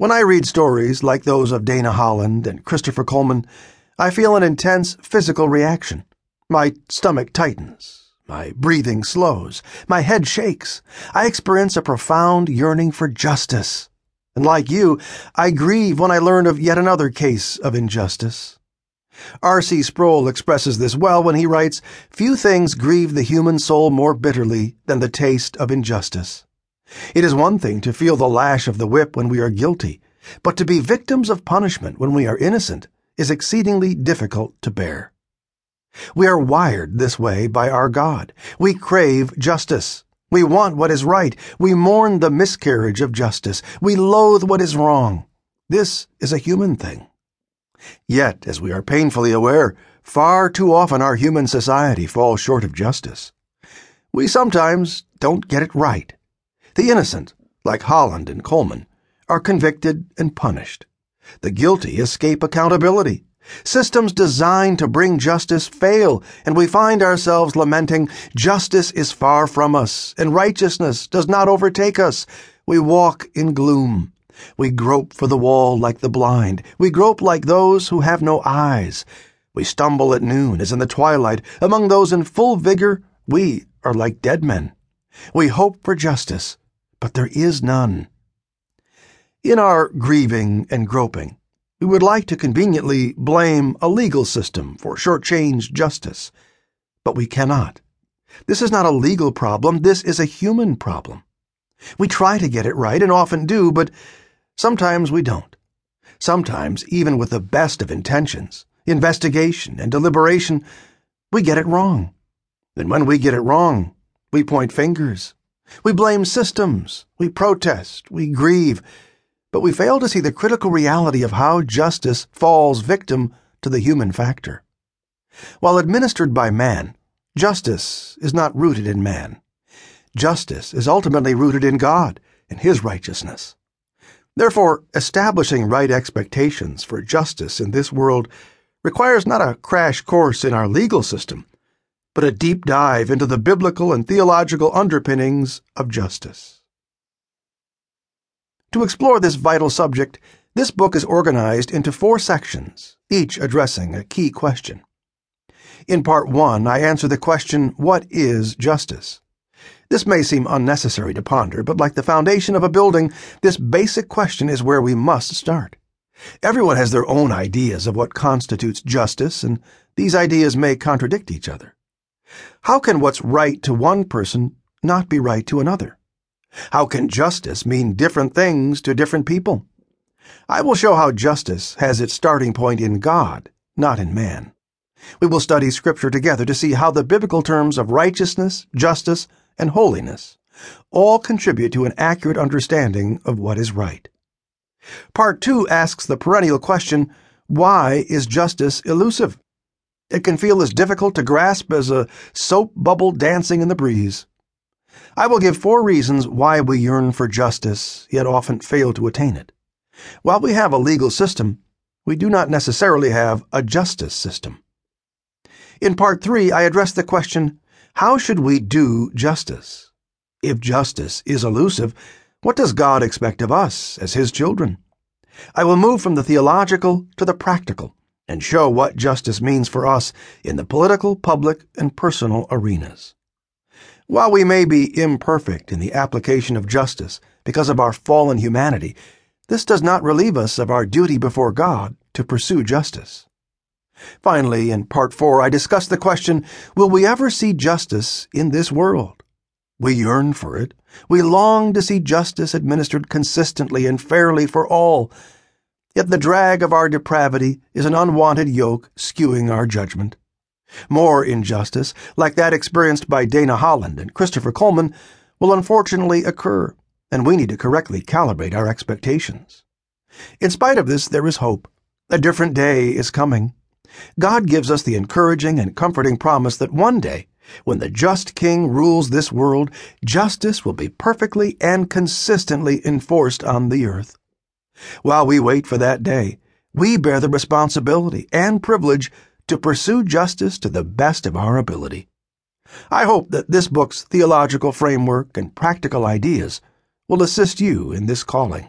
When I read stories like those of Dana Holland and Christopher Coleman, I feel an intense physical reaction. My stomach tightens. My breathing slows. My head shakes. I experience a profound yearning for justice. And like you, I grieve when I learn of yet another case of injustice. R.C. Sproul expresses this well when he writes, Few things grieve the human soul more bitterly than the taste of injustice. It is one thing to feel the lash of the whip when we are guilty, but to be victims of punishment when we are innocent is exceedingly difficult to bear. We are wired this way by our God. We crave justice. We want what is right. We mourn the miscarriage of justice. We loathe what is wrong. This is a human thing. Yet, as we are painfully aware, far too often our human society falls short of justice. We sometimes don't get it right. The innocent, like Holland and Coleman, are convicted and punished. The guilty escape accountability. Systems designed to bring justice fail, and we find ourselves lamenting, Justice is far from us, and righteousness does not overtake us. We walk in gloom. We grope for the wall like the blind. We grope like those who have no eyes. We stumble at noon as in the twilight. Among those in full vigor, we are like dead men. We hope for justice, but there is none. In our grieving and groping, we would like to conveniently blame a legal system for shortchanged justice, but we cannot. This is not a legal problem, this is a human problem. We try to get it right and often do, but sometimes we don't. Sometimes, even with the best of intentions, investigation, and deliberation, we get it wrong. And when we get it wrong, we point fingers we blame systems, we protest, we grieve, but we fail to see the critical reality of how justice falls victim to the human factor. While administered by man, justice is not rooted in man. Justice is ultimately rooted in God and His righteousness. Therefore, establishing right expectations for justice in this world requires not a crash course in our legal system, but a deep dive into the biblical and theological underpinnings of justice. To explore this vital subject, this book is organized into four sections, each addressing a key question. In part one, I answer the question, What is justice? This may seem unnecessary to ponder, but like the foundation of a building, this basic question is where we must start. Everyone has their own ideas of what constitutes justice, and these ideas may contradict each other. How can what's right to one person not be right to another? How can justice mean different things to different people? I will show how justice has its starting point in God, not in man. We will study Scripture together to see how the biblical terms of righteousness, justice, and holiness all contribute to an accurate understanding of what is right. Part 2 asks the perennial question why is justice elusive? It can feel as difficult to grasp as a soap bubble dancing in the breeze. I will give four reasons why we yearn for justice, yet often fail to attain it. While we have a legal system, we do not necessarily have a justice system. In part three, I address the question how should we do justice? If justice is elusive, what does God expect of us as His children? I will move from the theological to the practical and show what justice means for us in the political, public, and personal arenas. While we may be imperfect in the application of justice because of our fallen humanity, this does not relieve us of our duty before God to pursue justice. Finally, in part four, I discuss the question Will we ever see justice in this world? We yearn for it. We long to see justice administered consistently and fairly for all Yet the drag of our depravity is an unwanted yoke skewing our judgment. More injustice, like that experienced by Dana Holland and Christopher Coleman, will unfortunately occur, and we need to correctly calibrate our expectations. In spite of this, there is hope. A different day is coming. God gives us the encouraging and comforting promise that one day, when the just King rules this world, justice will be perfectly and consistently enforced on the earth. While we wait for that day, we bear the responsibility and privilege to pursue justice to the best of our ability. I hope that this book's theological framework and practical ideas will assist you in this calling.